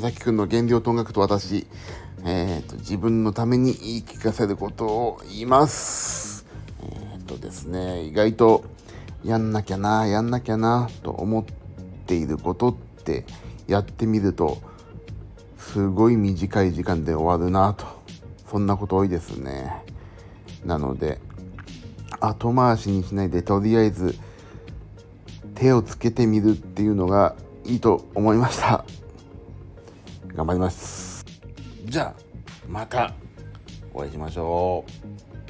崎くんの原料と音楽と私、えっ、ー、と、自分のために言い聞かせることを言います。えっ、ー、とですね、意外とやんなきゃな、やんなきゃな、と思っていることってやってみると、すごい短い時間で終わるなと。そんなこと多いですね。なので、後回しにしないでとりあえず手をつけてみるっていうのがいいと思いました頑張ります。じゃあまたお会いしましょう。